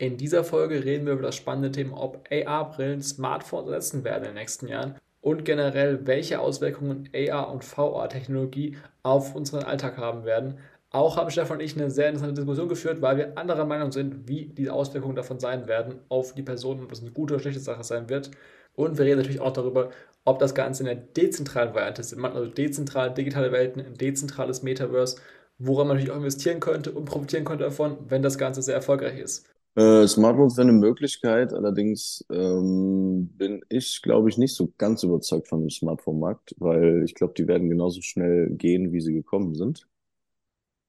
In dieser Folge reden wir über das spannende Thema, ob AR-Brillen Smartphones ersetzen werden in den nächsten Jahren und generell, welche Auswirkungen AR- und VR-Technologie auf unseren Alltag haben werden. Auch haben Stefan und ich eine sehr interessante Diskussion geführt, weil wir anderer Meinung sind, wie die Auswirkungen davon sein werden auf die Personen, ob das eine gute oder schlechte Sache sein wird. Und wir reden natürlich auch darüber, ob das Ganze in der dezentralen Variante ist. Also dezentrale digitale Welten, ein dezentrales Metaverse, woran man natürlich auch investieren könnte und profitieren könnte davon, wenn das Ganze sehr erfolgreich ist. Äh, Smartphones wäre eine Möglichkeit, allerdings ähm, bin ich, glaube ich, nicht so ganz überzeugt von dem Smartphone-Markt, weil ich glaube, die werden genauso schnell gehen, wie sie gekommen sind.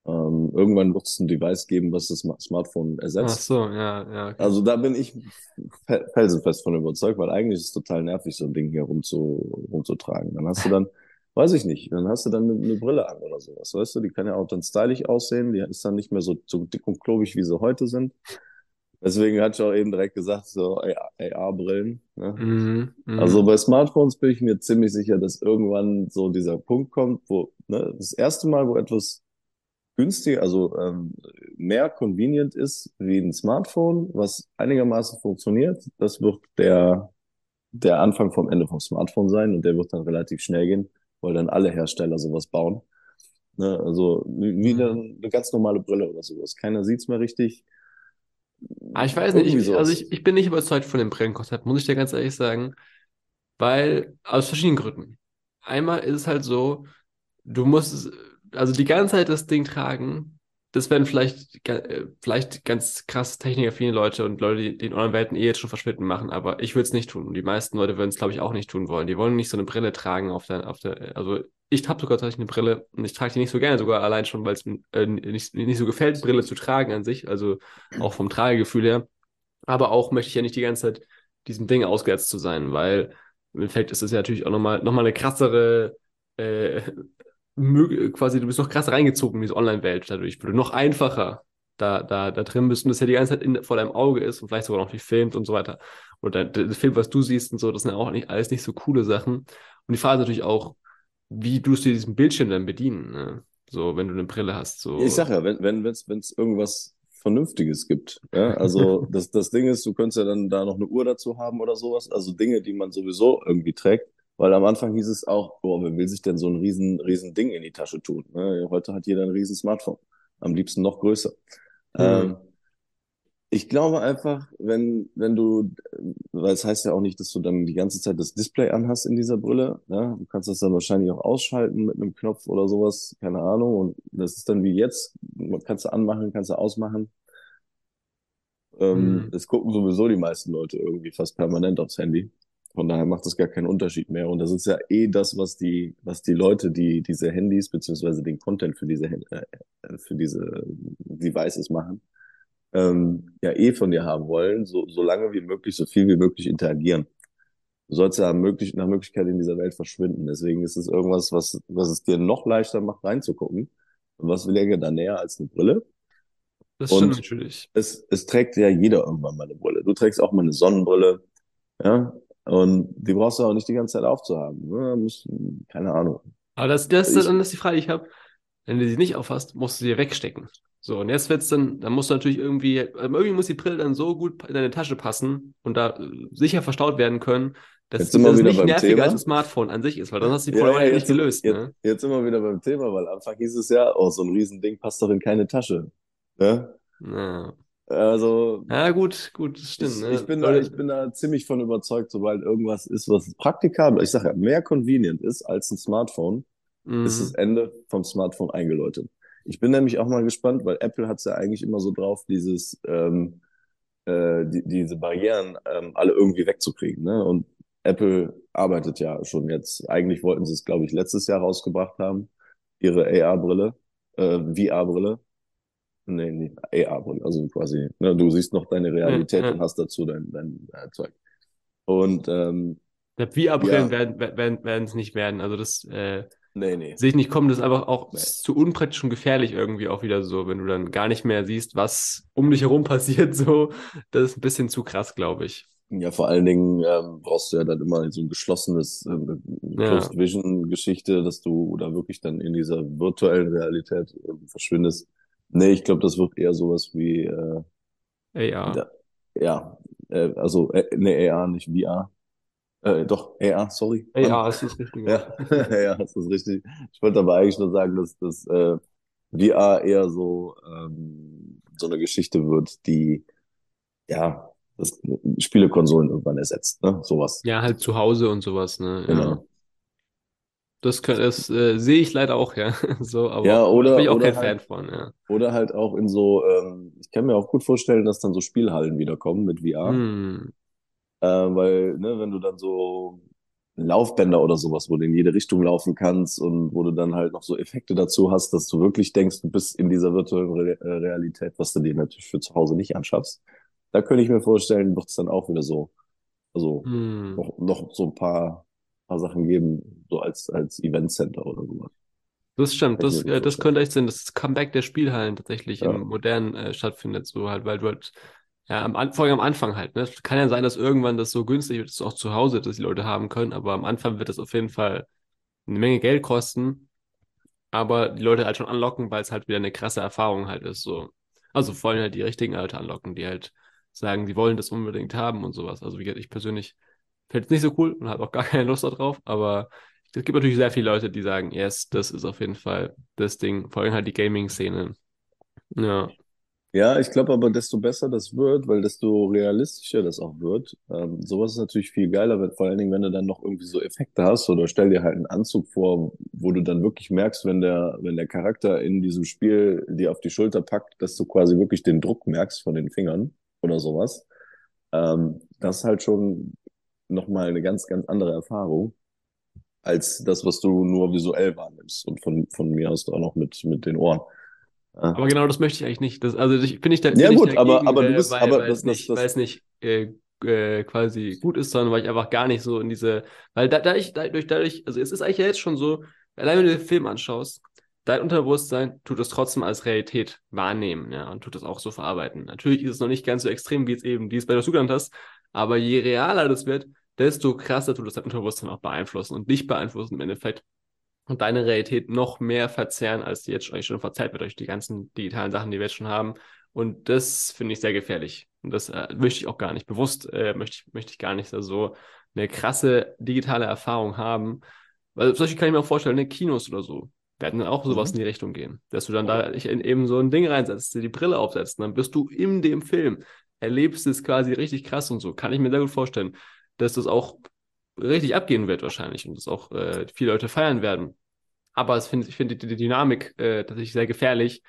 Ähm, irgendwann wird es ein Device geben, was das Smartphone Ach ersetzt. so, ja, ja, okay. Also da bin ich fe- felsenfest von überzeugt, weil eigentlich ist es total nervig, so ein Ding hier rumzu, rumzutragen. Dann hast du dann, weiß ich nicht, dann hast du dann eine, eine Brille an oder sowas, weißt du? Die kann ja auch dann stylisch aussehen, die ist dann nicht mehr so, so dick und klobig, wie sie heute sind. Deswegen hatte ich auch eben direkt gesagt, so AR-Brillen. Ne? Mhm, Also mhm. bei Smartphones bin ich mir ziemlich sicher, dass irgendwann so dieser Punkt kommt, wo ne, das erste Mal, wo etwas günstig, also ähm, mehr convenient ist wie ein Smartphone, was einigermaßen funktioniert, das wird der, der Anfang vom Ende vom Smartphone sein und der wird dann relativ schnell gehen, weil dann alle Hersteller sowas bauen. Ne? Also wie wie eine, Mhm. eine ganz normale Brille oder sowas. Keiner sieht's mehr richtig. Aber ich weiß nicht, ich, also ich, ich bin nicht überzeugt von dem Brillenkonzept, muss ich dir ganz ehrlich sagen, weil aus verschiedenen Gründen. Einmal ist es halt so, du musst, also die ganze Zeit das Ding tragen, das werden vielleicht, äh, vielleicht ganz krass technikaffine Leute und Leute, die in euren Welten eh jetzt schon verschwinden machen, aber ich würde es nicht tun. Und die meisten Leute würden es, glaube ich, auch nicht tun wollen. Die wollen nicht so eine Brille tragen auf der, auf der, also ich habe sogar tatsächlich eine Brille und ich trage die nicht so gerne, sogar allein schon, weil es mir äh, nicht, nicht so gefällt, Brille zu tragen an sich, also auch vom Tragegefühl her. Aber auch möchte ich ja nicht die ganze Zeit diesem Ding ausgesetzt zu sein, weil im Endeffekt ist es ja natürlich auch nochmal noch mal eine krassere, äh, quasi, du bist noch krasser reingezogen in diese Online-Welt dadurch, weil du noch einfacher da, da, da drin bist und das ja die ganze Zeit in, vor deinem Auge ist und vielleicht sogar noch nicht filmt und so weiter. Oder das Film, was du siehst und so, das sind ja auch nicht alles nicht so coole Sachen. Und die Frage ist natürlich auch, wie tust du diesen Bildschirm dann bedienen, ne? So, wenn du eine Brille hast, Ich so. sag ja, wenn, wenn, wenn's, wenn's irgendwas Vernünftiges gibt, ja, also das, das Ding ist, du könntest ja dann da noch eine Uhr dazu haben oder sowas, also Dinge, die man sowieso irgendwie trägt, weil am Anfang hieß es auch, oh, wer will sich denn so ein riesen, riesen Ding in die Tasche tun? Ne? Heute hat jeder ein riesen Smartphone, am liebsten noch größer. Hm. Ähm, ich glaube einfach, wenn, wenn du, weil es heißt ja auch nicht, dass du dann die ganze Zeit das Display anhast in dieser Brille, ja, du kannst das dann wahrscheinlich auch ausschalten mit einem Knopf oder sowas, keine Ahnung, und das ist dann wie jetzt, kannst du anmachen, kannst du ausmachen. Ähm, Hm. es gucken sowieso die meisten Leute irgendwie fast permanent aufs Handy. Von daher macht das gar keinen Unterschied mehr. Und das ist ja eh das, was die, was die Leute, die diese Handys beziehungsweise den Content für diese, Hand- äh, für diese Devices machen, ähm, ja eh von dir haben wollen, so, so lange wie möglich, so viel wie möglich interagieren. Du sollst ja möglich, nach Möglichkeit in dieser Welt verschwinden. Deswegen ist es irgendwas, was, was es dir noch leichter macht, reinzugucken. Und was läge da näher als eine Brille? Das stimmt Und natürlich. es, es trägt ja jeder irgendwann mal eine Brille. Du trägst auch mal eine Sonnenbrille, ja. Und die brauchst du auch nicht die ganze Zeit aufzuhaben. Ne? Musst, keine Ahnung. Aber das, das ist Ich, dann ist die Frage, die ich habe. Wenn du sie nicht aufhast, musst du sie wegstecken. So, und jetzt wird's dann, dann musst du natürlich irgendwie, ähm, irgendwie muss die Brille dann so gut in deine Tasche passen und da äh, sicher verstaut werden können, dass, jetzt sind dass wir es wieder nicht beim nerviger als ein Thema. Smartphone an sich ist, weil dann hast du die Ja, ja, Problematik nicht gelöst, jetzt, ne? jetzt sind wir wieder beim Thema, weil am Anfang hieß es ja, oh, so ein Riesending passt doch in keine Tasche. Ja? Ja. Also, Ja, gut, gut, das stimmt, ich, ne? ich bin da, ich bin da ziemlich von überzeugt, sobald irgendwas ist, was praktikabel, ich sage ja, mehr convenient ist als ein Smartphone, ist das mhm. Ende vom Smartphone eingeläutet. Ich bin nämlich auch mal gespannt, weil Apple hat es ja eigentlich immer so drauf, dieses, ähm, äh, die, diese Barrieren ähm, alle irgendwie wegzukriegen. Ne? Und Apple arbeitet ja schon jetzt, eigentlich wollten sie es, glaube ich, letztes Jahr rausgebracht haben, ihre AR-Brille, äh, VR-Brille. Nee, nee, AR-Brille, also quasi, ne, du siehst noch deine Ja, Realität und ja. hast dazu dein, dein äh, Zeug. Und ähm, VR-Brillen ja, werden, werden, werden es nicht werden. Also das äh, nee, nee, sehe ich nicht kommen. Das ist einfach auch nee. zu unpraktisch und gefährlich irgendwie auch wieder so, wenn du dann gar nicht mehr siehst, was um dich herum passiert. So, das ist ein bisschen zu krass, glaube ich. Ja, vor allen Dingen ähm, brauchst du ja dann immer so ein geschlossenes ähm, Ja, Closed Vision Geschichte, dass du da wirklich dann in dieser virtuellen Realität ähm, verschwindest. Nee, ich glaube, das wird eher sowas wie äh, AR. da, ja, äh, also, äh, ne, AR, nicht VR. Äh, doch, AR, sorry. Ja, es ist richtig. Ja, ja, das ist richtig. Ich wollte aber eigentlich nur sagen, dass, dass äh, VR eher so, ähm, so eine Geschichte wird, die ja das Spielekonsolen irgendwann ersetzt, ne? Sowas. Ja, halt zu Hause und sowas, ne? Ja. Genau. Das, kann, das äh, sehe ich leider auch, ja. So, aber Ja, oder, bin ich auch oder kein halt, Fan von, ja. oder halt auch in so, ähm, ich kann mir auch gut vorstellen, dass dann so Spielhallen wiederkommen mit VR. Hm. Äh, weil, ne, wenn du dann so Laufbänder oder sowas, wo du in jede Richtung laufen kannst und wo du dann halt noch so Effekte dazu hast, dass du wirklich denkst, du bist in dieser virtuellen Re äh, Realität, was du dir natürlich für zu Hause nicht anschaffst. Da könnte ich mir vorstellen, wird es dann auch wieder so, also Hm. noch, noch so ein paar, paar Sachen geben, so als, als Event-Center oder sowas. Das stimmt, das, äh, das könnte echt sein, dass das Comeback der Spielhallen tatsächlich Ja. im Modernen äh, stattfindet, so halt, weil du halt, ja, am, An- vor allem am Anfang halt, ne? Kann ja sein, dass irgendwann das so günstig wird, dass du auch zu Hause das die Leute haben können, aber am Anfang wird das auf jeden Fall eine Menge Geld kosten, aber die Leute halt schon anlocken, weil es halt wieder eine krasse Erfahrung halt ist, so. Also vor allem halt die richtigen Leute anlocken, die halt sagen, die wollen das unbedingt haben und sowas. Also wie gesagt, ich persönlich fände es nicht so cool und habe auch gar keine Lust darauf, aber es gibt natürlich sehr viele Leute, die sagen, yes, das ist auf jeden Fall das Ding, vor allem halt die Gaming-Szene. Ja. Ja, ich glaube aber, desto besser das wird, weil desto realistischer das auch wird. Ähm, sowas ist natürlich viel geiler, wenn, vor allen Dingen, wenn du dann noch irgendwie so Effekte hast oder stell dir halt einen Anzug vor, wo du dann wirklich merkst, wenn der, wenn der Charakter in diesem Spiel dir auf die Schulter packt, dass du quasi wirklich den Druck merkst von den Fingern oder sowas. Ähm, das ist halt schon nochmal eine ganz, ganz andere Erfahrung als das, was du nur visuell wahrnimmst und von, von mir aus auch noch mit, mit den Ohren. Aber genau das möchte ich eigentlich nicht. Das, also ich bin nicht da, Ja, ich gut, aber- aber du äh, bist- weil, aber das- es das- nicht, das- weil es nicht äh, äh, quasi gut ist, sondern weil ich einfach gar nicht so in diese, weil da, da ich dadurch, dadurch, also es ist eigentlich ja jetzt schon so, allein wenn du den Film anschaust, dein Unterbewusstsein tut es trotzdem als Realität wahrnehmen, ja, und tut es auch so verarbeiten. Natürlich ist es noch nicht ganz so extrem, wie es eben, wie es bei der genannt hast, aber je realer das wird, desto krasser tut es dein Unterbewusstsein auch beeinflussen und dich beeinflussen im Endeffekt und deine Realität noch mehr verzerren, als die jetzt schon, schon verzerrt wird durch die ganzen digitalen Sachen, die wir jetzt schon haben. Und das finde ich sehr gefährlich. Und das äh, möchte ich auch gar nicht. Bewusst äh, möchte ich, möchte ich gar nicht so eine krasse digitale Erfahrung haben. Weil Beispiel kann ich mir auch vorstellen, ne, Kinos oder so werden dann auch sowas Mhm. in die Richtung gehen. Dass du dann da in eben so ein Ding reinsetzt, dir die Brille aufsetzt, und dann bist du in dem Film, erlebst es quasi richtig krass und so. Kann ich mir sehr gut vorstellen, dass das auch richtig abgehen wird wahrscheinlich und das auch äh, viele Leute feiern werden. Aber es find, ich finde die, die Dynamik äh, tatsächlich sehr gefährlich,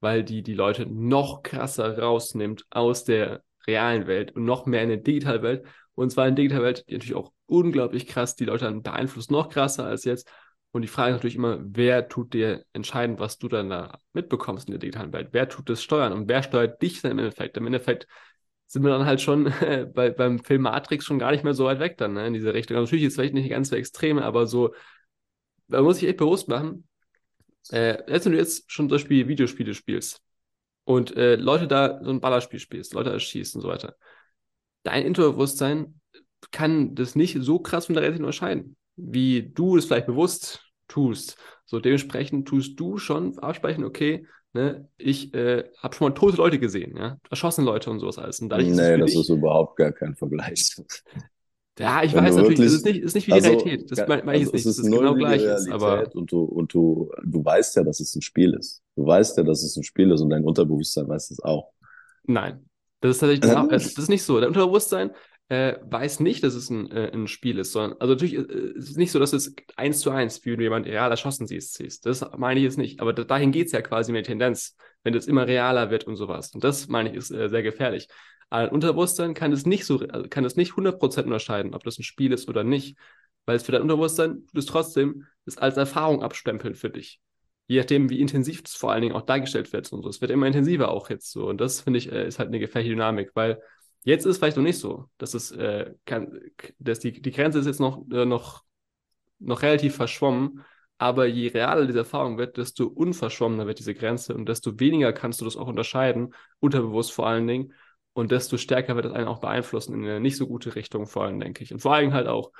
weil die die Leute noch krasser rausnimmt aus der realen Welt und noch mehr in der digitalen Welt. Und zwar in der digitalen Welt, die natürlich auch unglaublich krass die Leute beeinflusst, noch krasser als jetzt. Und die Frage ist natürlich immer, wer tut dir entscheiden, was du dann da mitbekommst in der digitalen Welt? Wer tut das steuern und wer steuert dich dann im Endeffekt? Im Endeffekt sind wir dann halt schon äh, bei, beim Film Matrix schon gar nicht mehr so weit weg dann, ne, in diese Richtung. Also natürlich es vielleicht nicht ganz so extrem, aber so, da muss ich echt bewusst machen, äh, jetzt, wenn du jetzt schon zum Beispiel Videospiele spielst und äh, Leute da so ein Ballerspiel spielst, Leute erschießt und so weiter, dein Unterbewusstsein kann das nicht so krass von der Realität unterscheiden, wie du es vielleicht bewusst tust. So dementsprechend tust du schon absprechen, okay, ne, ich äh, habe schon mal tote Leute gesehen, ja, erschossene Leute und sowas alles. Und dadurch ist Nee, das dich, ist überhaupt gar kein Vergleich. ja, ich Wenn weiß natürlich, wirklich- es ist nicht, ist nicht wie die Also, Realität. Das meine mein ich also nicht, es ist null genau gleich ist, aber Realität und du, und du, du weißt ja, dass es ein Spiel ist. Du weißt ja, dass es ein Spiel ist und dein Unterbewusstsein weiß es auch. Nein, das ist tatsächlich Ähm. äh, das ist nicht so. Der Unterbewusstsein äh, weiß nicht, dass es ein, äh, ein Spiel ist, sondern also natürlich äh, es ist nicht so, dass es eins zu eins, wie jemand real erschossen siehst, siehst. Das meine ich jetzt nicht. Aber da, dahin geht's ja quasi mit der Tendenz, wenn das immer realer wird und sowas. Und das meine ich ist äh, sehr gefährlich. Ein Unterbewusstsein kann es nicht so, also kann es nicht 100% unterscheiden, ob das ein Spiel ist oder nicht. Weil es für dein Unterbewusstsein, du es trotzdem das als Erfahrung abstempeln für dich. Je nachdem, wie intensiv das vor allen Dingen auch dargestellt wird und so. Es wird immer intensiver auch jetzt so. Und das, finde ich, äh, ist halt eine gefährliche Dynamik, weil jetzt ist es vielleicht noch nicht so, dass es äh, kann, dass die, die Grenze ist jetzt noch, äh, noch, noch relativ verschwommen. Aber je realer diese Erfahrung wird, desto unverschwommener wird diese Grenze und desto weniger kannst du das auch unterscheiden, unterbewusst vor allen Dingen. Und desto stärker wird das einen auch beeinflussen in eine nicht so gute Richtung, vor allem, denke ich. Und vor allem halt auch,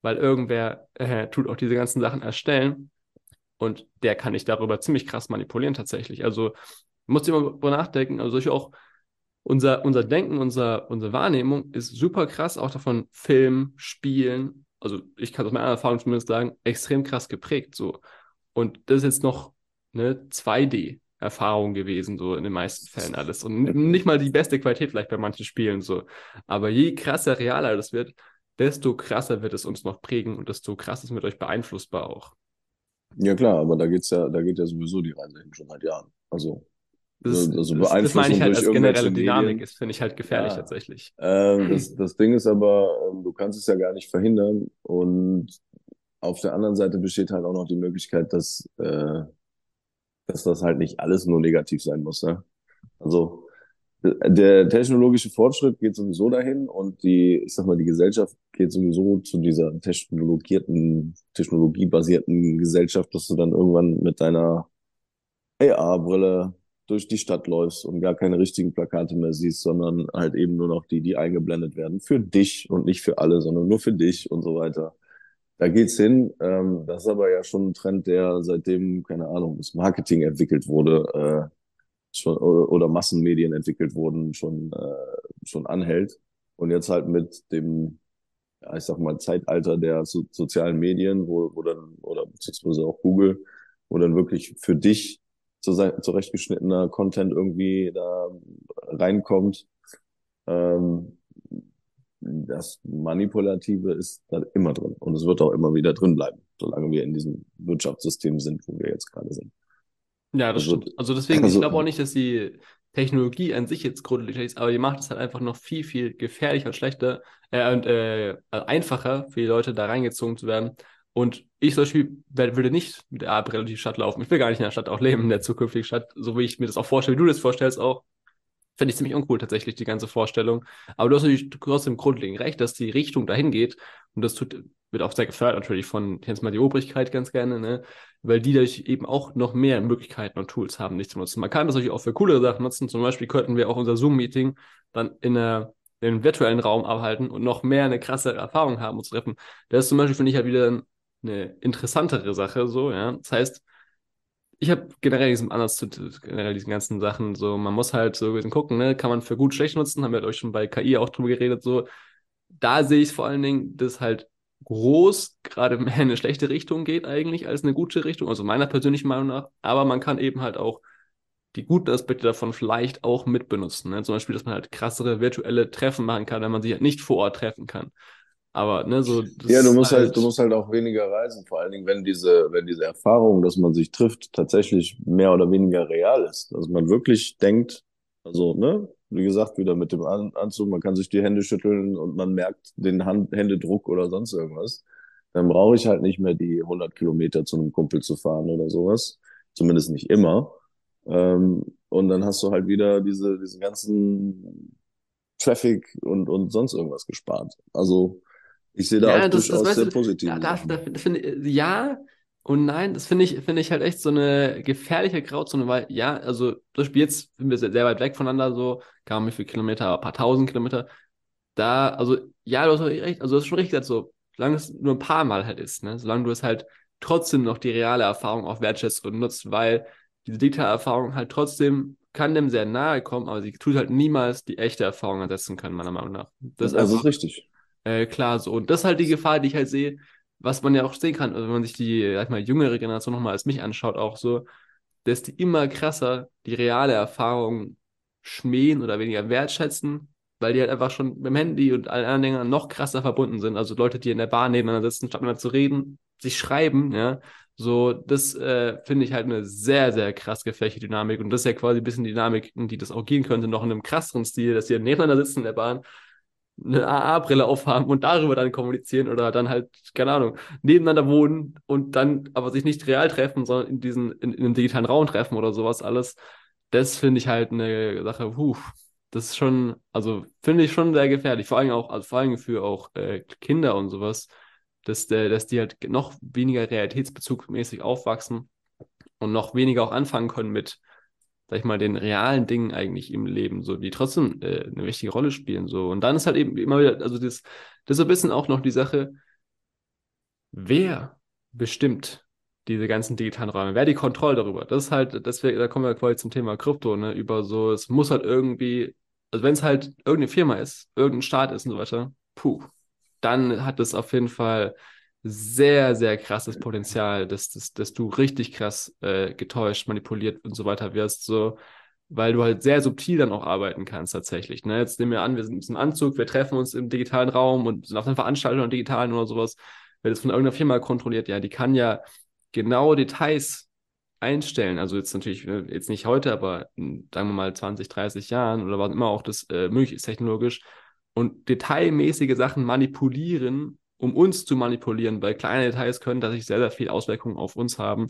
weil irgendwer äh, tut auch diese ganzen Sachen erstellen und der kann dich darüber ziemlich krass manipulieren tatsächlich. Also muss immer drüber nachdenken, also solche auch unser, unser Denken, unser, unsere Wahrnehmung ist super krass, auch davon Film, Spielen, also ich kann aus meiner Erfahrung zumindest sagen, extrem krass geprägt. So. Und das ist jetzt noch eine 2D-Erfahrung gewesen, so in den meisten Fällen alles. Und nicht mal die beste Qualität vielleicht bei manchen Spielen so. Aber je krasser, realer das wird, desto krasser wird es uns noch prägen und desto krasser ist mit euch beeinflussbar auch. Ja klar, aber da geht's ja, da geht ja sowieso die Reise hin schon seit Jahren. Also das, also das, das meine ich halt als generelle Dynamik, ist finde ich halt gefährlich ja. tatsächlich. Ähm, das, das Ding ist aber, ähm, du kannst es ja gar nicht verhindern und auf der anderen Seite besteht halt auch noch die Möglichkeit, dass, äh, dass das halt nicht alles nur negativ sein muss. Ne? Also der technologische Fortschritt geht sowieso dahin und die, ich sag mal, die Gesellschaft geht sowieso zu dieser technologierten, technologiebasierten Gesellschaft, dass du dann irgendwann mit deiner AR-Brille durch die Stadt läufst und gar keine richtigen Plakate mehr siehst, sondern halt eben nur noch die, die eingeblendet werden. Für dich und nicht für alle, sondern nur für dich und so weiter. Da geht's hin. Ähm, das ist aber ja schon ein Trend, der seitdem, keine Ahnung, das Marketing entwickelt wurde, äh, schon, oder, oder Massenmedien entwickelt wurden, schon, äh, schon anhält. Und jetzt halt mit dem, ja, ich sag mal, Zeitalter der so, sozialen Medien, wo, wo dann, oder beziehungsweise auch Google, wo dann wirklich für dich zurechtgeschnittener Content irgendwie da reinkommt. Ähm, das Manipulative ist da immer drin und es wird auch immer wieder drin bleiben, solange wir in diesem Wirtschaftssystem sind, wo wir jetzt gerade sind. Ja, das also, stimmt. Also deswegen, also, ich glaube auch nicht, dass die Technologie an sich jetzt grundlegend ist, aber die macht es halt einfach noch viel, viel gefährlicher und schlechter äh, und äh, einfacher für die Leute, da reingezogen zu werden. Und ich zum Beispiel würde nicht mit der App relativ Stadt laufen. Ich will gar nicht in der Stadt auch leben, in der zukünftigen Stadt, so wie ich mir das auch vorstelle, wie du das vorstellst auch. Finde ich ziemlich uncool tatsächlich, die ganze Vorstellung. Aber du hast natürlich trotzdem grundlegend recht, dass die Richtung dahin geht. Und das tut, wird auch sehr gefördert natürlich von jetzt mal die Obrigkeit ganz gerne, ne? Weil die dadurch eben auch noch mehr Möglichkeiten und Tools haben, nicht zu nutzen. Man kann das natürlich auch für coolere Sachen nutzen. Zum Beispiel könnten wir auch unser Zoom-Meeting dann in einer in einem virtuellen Raum abhalten und noch mehr eine krassere Erfahrung haben, uns treffen. Das ist zum Beispiel, finde ich, halt wieder eine interessantere Sache, so, ja. Das heißt, ich habe generell diesen Ansatz zu generell diesen ganzen Sachen, so, man muss halt so ein bisschen gucken, ne, kann man für gut, schlecht nutzen, haben wir euch schon bei KI auch drüber geredet, so. Da sehe ich vor allen Dingen, dass halt groß gerade mehr in eine schlechte Richtung geht eigentlich als eine gute Richtung, also meiner persönlichen Meinung nach, aber man kann eben halt auch die guten Aspekte davon vielleicht auch mitbenutzen. Ne? Zum Beispiel, dass man halt krassere virtuelle Treffen machen kann, wenn man sich halt nicht vor Ort treffen kann. Aber ne, so. Ja, du musst halt, halt, du musst halt auch weniger reisen, vor allen Dingen, wenn diese, wenn diese Erfahrung, dass man sich trifft, tatsächlich mehr oder weniger real ist. Dass man wirklich denkt, also, ne, wie gesagt, wieder mit dem An Anzug, man kann sich die Hände schütteln und man merkt den Hand Händedruck oder sonst irgendwas. Dann brauche ich halt nicht mehr die 100 Kilometer zu einem Kumpel zu fahren oder sowas. Zumindest nicht immer. Ähm, und dann hast du halt wieder diese, diesen ganzen Traffic und, und sonst irgendwas gespart. Also, ich sehe da ja, auch das, durchaus das, sehr positiv. Ja, das, das, das finde ja und nein, das finde ich, finde ich halt echt so eine gefährliche Grauzone, weil ja, also zum Beispiel jetzt sind wir sehr, sehr weit weg voneinander, so, gar nicht viele Kilometer, ein paar tausend Kilometer. Da, also ja, du hast recht, also das ist schon richtig gesagt, so, solange es nur ein paar Mal halt ist, ne, solange du es halt trotzdem noch die reale Erfahrung auch wertschätzt und nutzt, weil diese digitale Erfahrung halt trotzdem kann dem sehr nahe kommen, aber sie tut halt niemals die echte Erfahrung ersetzen können, meiner Meinung nach. Das, das ist, einfach, ist richtig. Äh, klar, so. Und das ist halt die Gefahr, die ich halt sehe, was man ja auch sehen kann, also wenn man sich die, sag ich mal, jüngere Generation nochmal als mich anschaut, auch so, dass die immer krasser die reale Erfahrung schmähen oder weniger wertschätzen, weil die halt einfach schon mit dem Handy und allen anderen Dingen noch krasser verbunden sind. Also Leute, die in der Bahn nebeneinander sitzen, statt miteinander zu reden, sich schreiben, ja. So, das äh, finde ich halt eine sehr, sehr krass gefährliche Dynamik. Und das ist ja quasi ein bisschen Dynamik, in die das auch gehen könnte, noch in einem krasseren Stil, dass die nebeneinander sitzen in der Bahn eine AA-Brille aufhaben und darüber dann kommunizieren oder dann halt, keine Ahnung, nebeneinander wohnen und dann aber sich nicht real treffen, sondern in diesen, in, in einem digitalen Raum treffen oder sowas alles. Das finde ich halt eine Sache, puh, das ist schon, also finde ich schon sehr gefährlich. Vor allem auch, also vor allem für auch äh, Kinder und sowas, dass, der, dass die halt noch weniger realitätsbezugmäßig aufwachsen und noch weniger auch anfangen können mit sag ich mal, den realen Dingen eigentlich im Leben, so, die trotzdem äh, eine wichtige Rolle spielen, so. Und dann ist halt eben immer wieder, also das, das ist ein bisschen auch noch die Sache, wer bestimmt diese ganzen digitalen Räume, wer die Kontrolle darüber? Das ist halt, deswegen, da kommen wir quasi zum Thema Krypto, ne, über so, es muss halt irgendwie also wenn es halt irgendeine Firma ist, irgendein Staat ist und so weiter, puh, dann hat es auf jeden Fall sehr, sehr krasses Potenzial, dass, dass, dass du richtig krass äh, getäuscht, manipuliert und so weiter wirst, so, weil du halt sehr subtil dann auch arbeiten kannst tatsächlich. Ne? Jetzt nehmen wir an, wir sind im Anzug, wir treffen uns im digitalen Raum und sind auf einer Veranstaltung im digitalen oder sowas. Wenn es von irgendeiner Firma kontrolliert, ja, die kann ja genau Details einstellen. Also jetzt natürlich, äh, jetzt nicht heute, aber sagen wir mal 20, 30 Jahren oder was immer auch das äh, möglich ist technologisch und detailmäßige Sachen manipulieren, um uns zu manipulieren, weil kleine Details können tatsächlich sehr, sehr viel Auswirkungen auf uns haben.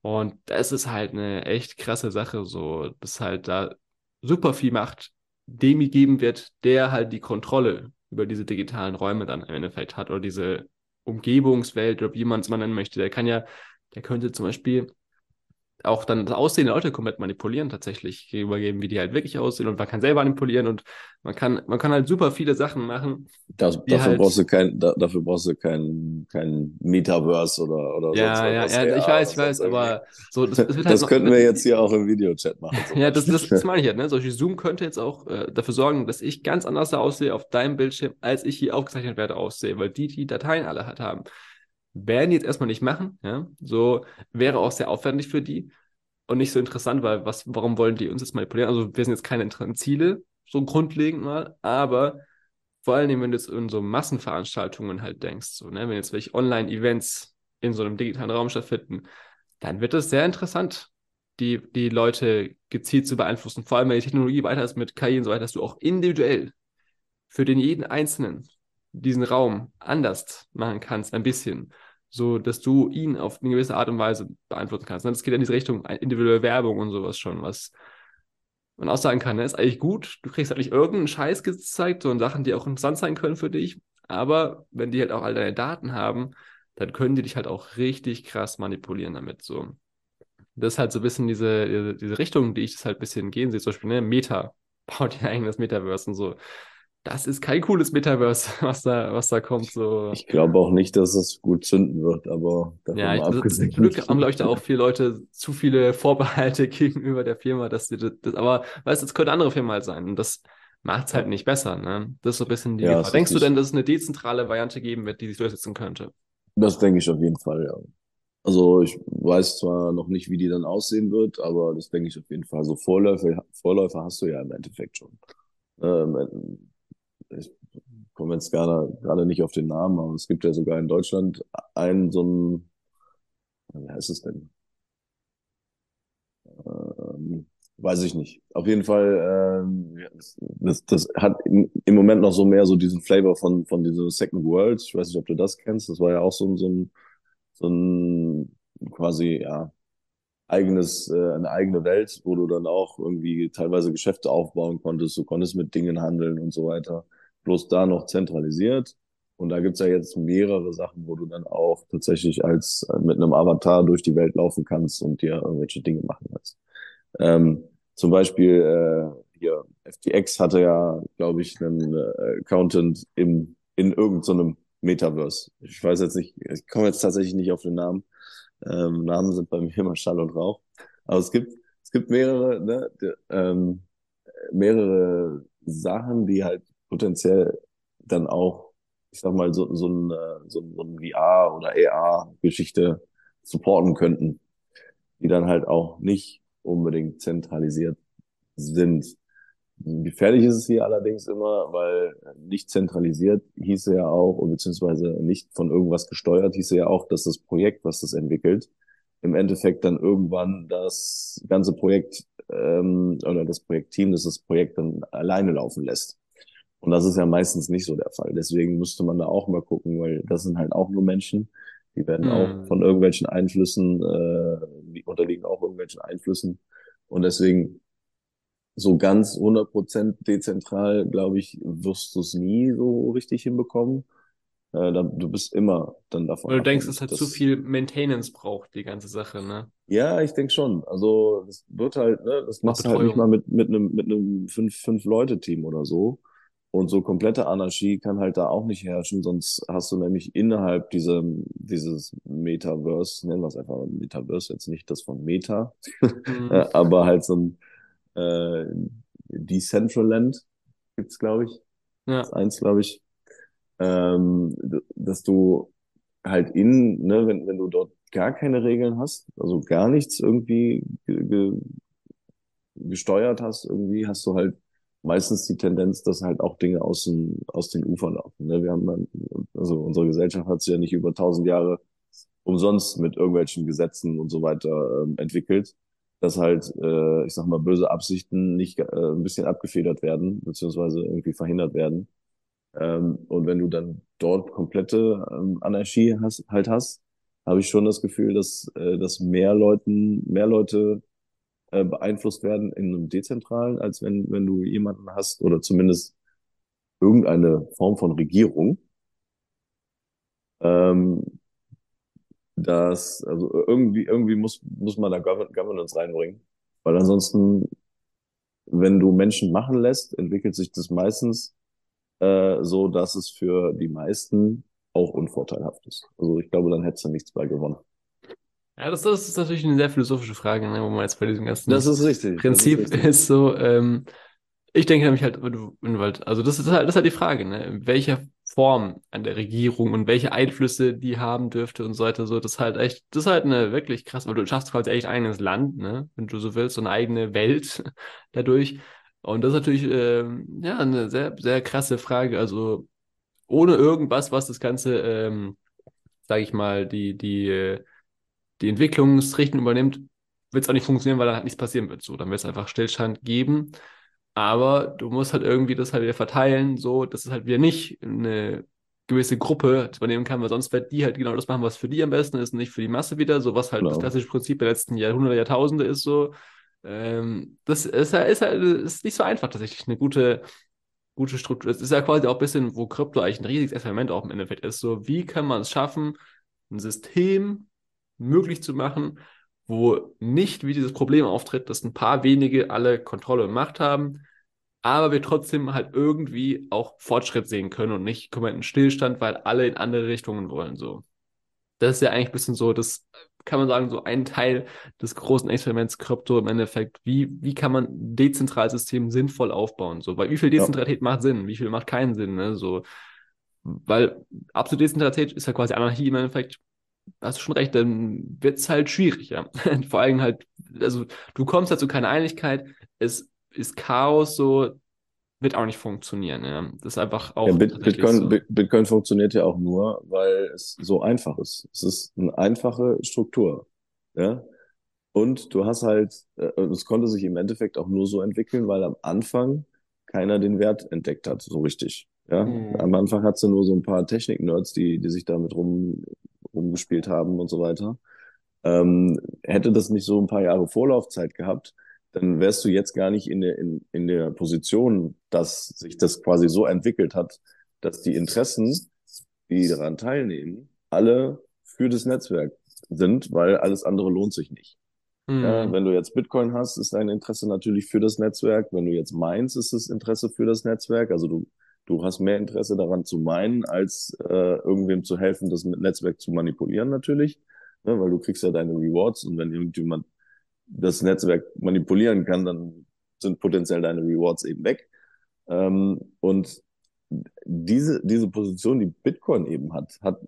Und das ist halt eine echt krasse Sache, so, dass halt da super viel Macht dem gegeben wird, der halt die Kontrolle über diese digitalen Räume dann im Endeffekt hat oder diese Umgebungswelt oder wie man es mal nennen möchte. Der kann ja, der könnte zum Beispiel auch dann das Aussehen der Leute komplett manipulieren, tatsächlich übergeben, wie die halt wirklich aussehen und man kann selber manipulieren und man kann, man kann halt super viele Sachen machen. Das, dafür halt, brauchst du kein, da, dafür brauchst du kein, kein Metaverse oder, oder ja, sonst ja, was. Ja, ja, ich weiß, ich weiß, aber so, das, das, halt könnten wir jetzt hier auch im Videochat machen. ja, das, das, das meine ich halt, ne? Solche Zoom könnte jetzt auch äh, dafür sorgen, dass ich ganz anders aussehe auf deinem Bildschirm, als ich hier aufgezeichnet werde aussehe, weil die die Dateien alle halt haben werden die jetzt erstmal nicht machen. Ja? So wäre auch sehr aufwendig für die und nicht so interessant, weil was, warum wollen die uns jetzt manipulieren? Also wir sind jetzt keine interessanten Ziele, so grundlegend mal, aber vor allen Dingen, wenn du jetzt in so Massenveranstaltungen halt denkst, so, ne, wenn jetzt welche Online-Events in so einem digitalen Raum stattfinden, dann wird es sehr interessant, die, die Leute gezielt zu beeinflussen. Vor allem, wenn die Technologie weiter ist mit KI und so weiter, dass du auch individuell für den jeden Einzelnen diesen Raum anders machen kannst, ein bisschen, so dass du ihn auf eine gewisse Art und Weise beeinflussen kannst. Das geht in diese Richtung individuelle Werbung und sowas schon, was man auch sagen kann, ne? ist eigentlich gut. Du kriegst halt nicht irgendeinen Scheiß gezeigt, sondern Sachen, die auch interessant sein können für dich. Aber wenn die halt auch all deine Daten haben, dann können die dich halt auch richtig krass manipulieren damit. So. Das ist halt so ein bisschen diese, diese, diese Richtung, die ich das halt ein bisschen gehen sehe. Zum Beispiel, ne, Meta baut ihr eigenes Metaverse und so das ist kein cooles Metaverse, was da, was da kommt. So. Ich glaube auch nicht, dass es gut zünden wird, aber ja, ich, das, zum Glück haben Leute auch viele Leute zu viele Vorbehalte gegenüber der Firma, dass sie das, das aber weißt du, es könnte andere Firma halt sein und das macht es halt nicht besser. Ne? Das ist so ein bisschen die ja, Gefahr. Denkst du denn, dass es eine dezentrale Variante geben wird, die sich durchsetzen könnte? Das denke ich auf jeden Fall, ja. Also ich weiß zwar noch nicht, wie die dann aussehen wird, aber das denke ich auf jeden Fall. So Vorläufer, Vorläufer hast du ja im Endeffekt schon. Ähm, ich komme jetzt gerade, gerade nicht auf den Namen, aber es gibt ja sogar in Deutschland einen so ein, wie heißt es denn? Ähm, weiß ich nicht. Auf jeden Fall, ähm, das, das hat im, im Moment noch so mehr so diesen Flavor von, von dieser Second World. Ich weiß nicht, ob du das kennst. Das war ja auch so, so ein, so ein quasi, ja, eigenes, äh, eine eigene Welt, wo du dann auch irgendwie teilweise Geschäfte aufbauen konntest. Du konntest mit Dingen handeln und so weiter bloß da noch zentralisiert. Und da gibt's ja jetzt mehrere Sachen, wo du dann auch tatsächlich als äh, mit einem Avatar durch die Welt laufen kannst und dir irgendwelche Dinge machen kannst. Ähm, zum Beispiel äh, hier FTX hatte ja, glaube ich, einen äh, Accountant im, in irgendeinem so Metaverse. Ich weiß jetzt nicht, ich komme jetzt tatsächlich nicht auf den Namen. Ähm, Namen sind bei mir immer Schall und Rauch. Aber es gibt, es gibt mehrere, ne, ähm, mehrere Sachen, die halt potenziell dann auch, ich sag mal, so, so, ein, äh, so, so ein VR- oder AR-Geschichte supporten könnten, die dann halt auch nicht unbedingt zentralisiert sind. Gefährlich ist es hier allerdings immer, weil nicht zentralisiert hieße ja auch, beziehungsweise nicht von irgendwas gesteuert, hieße ja auch, dass das Projekt, was das entwickelt, im Endeffekt dann irgendwann das ganze Projekt ähm, oder das Projektteam, das das Projekt dann alleine laufen lässt. Und das ist ja meistens nicht so der Fall. Deswegen müsste man da auch mal gucken, weil das sind halt auch nur Menschen. Die werden mhm. auch von irgendwelchen Einflüssen, äh, die unterliegen auch irgendwelchen Einflüssen. Und deswegen so ganz 100% dezentral, glaube ich, wirst du es nie so richtig hinbekommen. Äh, du bist immer dann davon. Weil du denkst, es hat zu viel Maintenance braucht, die ganze Sache, ne? Ja, ich denke schon. Also das wird halt, ne, das machst du halt nicht mal mit, mit einem mit einem fünf, fünf Leute Team oder so. Und so komplette Anarchie kann halt da auch nicht herrschen, sonst hast du nämlich innerhalb dieser, dieses Metaverse, nennen wir es einfach Metaverse, jetzt nicht das von Meta, mhm. aber halt so ein, äh, Decentraland, gibt's glaube ich. Ja. Das ist eins, glaube ich. Ähm, dass du halt in, ne, wenn, wenn du dort gar keine Regeln hast, also gar nichts irgendwie ge ge gesteuert hast, irgendwie hast du halt meistens die Tendenz, dass halt auch Dinge aus, dem, aus den Ufern laufen. Ne? Wir haben dann, also unsere Gesellschaft hat sich ja nicht über tausend Jahre umsonst mit irgendwelchen Gesetzen und so weiter ähm, entwickelt, dass halt, äh, ich sag mal, böse Absichten nicht äh, ein bisschen abgefedert werden, beziehungsweise irgendwie verhindert werden. Ähm, und wenn du dann dort komplette ähm, Anarchie hast, halt hast, habe ich schon das Gefühl, dass, äh, dass mehr Leuten, mehr Leute äh, beeinflusst werden in einem dezentralen, als wenn, wenn du jemanden hast oder zumindest irgendeine Form von Regierung, ähm, dass, also irgendwie, irgendwie muss, muss man da Governance reinbringen. Weil ansonsten, wenn du Menschen machen lässt, entwickelt sich das meistens äh, so, dass es für die meisten auch unvorteilhaft ist. Also ich glaube, dann hättest du nichts bei gewonnen. Ja, das, das ist natürlich eine sehr philosophische Frage, ne, wo man jetzt bei diesem ganzen das ist richtig, Prinzip ist, richtig. ist, so, ähm, ich denke nämlich halt, wenn du, wenn du halt, also das ist halt, das ist halt die Frage, ne, in welcher Form an der Regierung und welche Einflüsse die haben dürfte und so weiter, so, das ist halt echt, das ist halt eine wirklich krass, weil du schaffst quasi echt ein eigenes Land, ne, wenn du so willst, so eine eigene Welt dadurch. Und das ist natürlich, ähm, ja, eine sehr, sehr krasse Frage, also ohne irgendwas, was das Ganze, ähm, sage ich mal, die, die, äh, die Entwicklungsrichtung übernimmt, wird es auch nicht funktionieren, weil dann halt nichts passieren wird. So, dann wird es einfach Stillstand geben. Aber du musst halt irgendwie das halt wieder verteilen, so dass es halt wieder nicht eine gewisse Gruppe übernehmen kann, weil sonst wird die halt genau das machen, was für die am besten ist und nicht für die Masse wieder, so was halt genau. das klassische Prinzip der letzten Jahrhunderte, Jahrtausende ist so. Ähm, das ist, ist, halt, ist nicht so einfach tatsächlich eine gute, gute Struktur. Es ist ja quasi auch ein bisschen, wo Krypto eigentlich ein riesiges Experiment auch im Endeffekt ist. So, wie kann man es schaffen, ein System möglich zu machen, wo nicht wie dieses Problem auftritt, dass ein paar wenige alle Kontrolle und Macht haben, aber wir trotzdem halt irgendwie auch Fortschritt sehen können und nicht kompletten Stillstand, weil alle in andere Richtungen wollen. So. Das ist ja eigentlich ein bisschen so, das kann man sagen, so ein Teil des großen Experiments Krypto im Endeffekt. Wie, wie kann man dezentrales System sinnvoll aufbauen? So, weil wie viel Dezentralität ja. macht Sinn? Wie viel macht keinen Sinn? Ne? So, weil absolute Dezentralität ist ja quasi Anarchie im Endeffekt hast du schon recht, dann wird es halt schwierig, ja. Vor allem halt, also du kommst halt zu keiner Einigkeit, es ist Chaos, so wird auch nicht funktionieren, ja. Das ist einfach auch. Ja, Bitcoin, so. Bitcoin funktioniert ja auch nur, weil es so einfach ist. Es ist eine einfache Struktur, ja. Und du hast halt, äh, es konnte sich im Endeffekt auch nur so entwickeln, weil am Anfang keiner den Wert entdeckt hat, so richtig. Ja, mhm. am Anfang hat sie nur so ein paar Technik-Nerds, die, die sich damit rum, rumgespielt haben und so weiter. Ähm, hätte das nicht so ein paar Jahre Vorlaufzeit gehabt, dann wärst du jetzt gar nicht in der, in, in der Position, dass sich das quasi so entwickelt hat, dass die Interessen, die daran teilnehmen, alle für das Netzwerk sind, weil alles andere lohnt sich nicht. Mhm. Ja, wenn du jetzt Bitcoin hast, ist dein Interesse natürlich für das Netzwerk. Wenn du jetzt meinst, ist das Interesse für das Netzwerk. Also du Du hast mehr Interesse daran zu meinen, als äh, irgendwem zu helfen, das Netzwerk zu manipulieren natürlich, ne, weil du kriegst ja deine Rewards und wenn irgendjemand das Netzwerk manipulieren kann, dann sind potenziell deine Rewards eben weg. Ähm, und diese, diese Position, die Bitcoin eben hat, hat,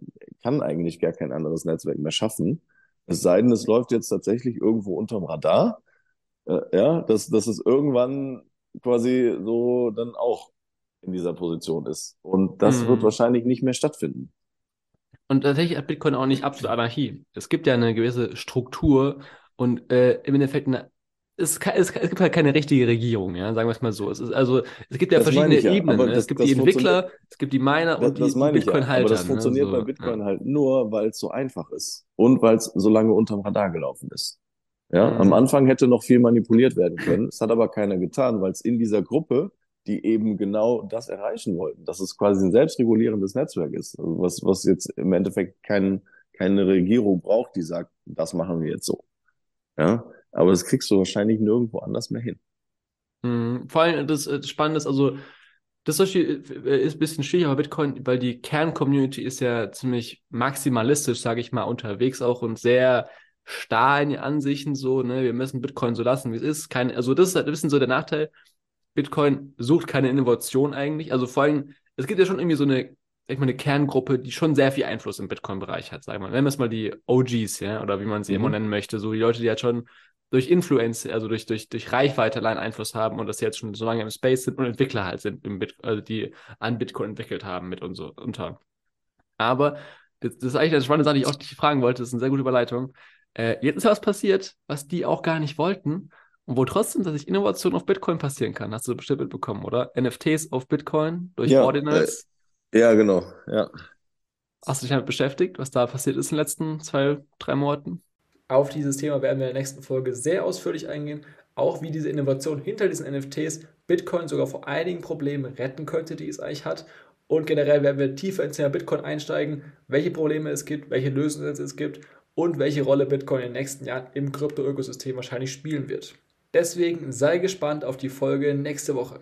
kann eigentlich gar kein anderes Netzwerk mehr schaffen. Es sei denn, es läuft jetzt tatsächlich irgendwo unterm Radar. Äh, ja, dass, dass es irgendwann quasi so dann auch in dieser Position ist. Und das mhm. wird wahrscheinlich nicht mehr stattfinden. Und tatsächlich hat Bitcoin auch nicht absolut Anarchie. Es gibt ja eine gewisse Struktur und äh, im Endeffekt eine, es, es, es, gibt halt keine richtige Regierung, ja, sagen wir es mal so. Es ist also, es gibt ja das verschiedene ja, Ebenen. Ne? Das, es gibt die Entwickler, es gibt die Miner und das, die, die Bitcoin-Halter. Ja. Aber das ne? funktioniert ne? so, bei Bitcoin ja. halt nur, weil es so einfach ist und weil es so lange unterm Radar gelaufen ist. Ja, mhm. am Anfang hätte noch viel manipuliert werden können. Es hat aber keiner getan, weil es in dieser Gruppe die eben genau das erreichen wollten, dass es quasi ein selbstregulierendes Netzwerk ist, was, was jetzt im Endeffekt kein, keine Regierung braucht, die sagt, das machen wir jetzt so. Ja, aber das kriegst du wahrscheinlich nirgendwo anders mehr hin. Mhm. Vor allem das, das Spannende ist, also das ist ein bisschen schwierig, aber Bitcoin, weil die Kern-Community ist ja ziemlich maximalistisch, sage ich mal, unterwegs auch und sehr starr in den Ansichten so, ne, wir müssen Bitcoin so lassen, wie es ist. Kein, also das ist halt ein bisschen so der Nachteil, Bitcoin sucht keine Innovation eigentlich. Also vor allem, es gibt ja schon irgendwie so eine, ich mal, eine Kerngruppe, die schon sehr viel Einfluss im Bitcoin-Bereich hat, sagen wir. Nennen wir es mal die OGs, ja, oder wie man sie mhm. immer nennen möchte. So die Leute, die halt schon durch Influence, also durch, durch, durch Reichweite allein Einfluss haben und dass sie jetzt schon so lange im Space sind und Entwickler halt sind, im Bit also die an Bitcoin entwickelt haben mit uns unter. Aber das, das ist eigentlich eine spannende Sache, die ich auch dich fragen wollte. Das ist eine sehr gute Überleitung. Äh, jetzt ist was passiert, was die auch gar nicht wollten und wo trotzdem dass sich Innovation auf Bitcoin passieren kann. Hast du bestimmt mitbekommen, oder? NFTs auf Bitcoin durch ja, Ordinals. Äh, ja, genau. Ja. Hast du dich damit beschäftigt, was da passiert ist in den letzten zwei, drei Monaten? Auf dieses Thema werden wir in der nächsten Folge sehr ausführlich eingehen. Auch wie diese Innovation hinter diesen NFTs Bitcoin sogar vor einigen Problemen retten könnte, die es eigentlich hat. Und generell werden wir tiefer ins Thema Bitcoin einsteigen, welche Probleme es gibt, welche Lösungen es gibt und welche Rolle Bitcoin in den nächsten Jahren im Krypto-Ökosystem wahrscheinlich spielen wird. Deswegen sei gespannt auf die Folge nächste Woche.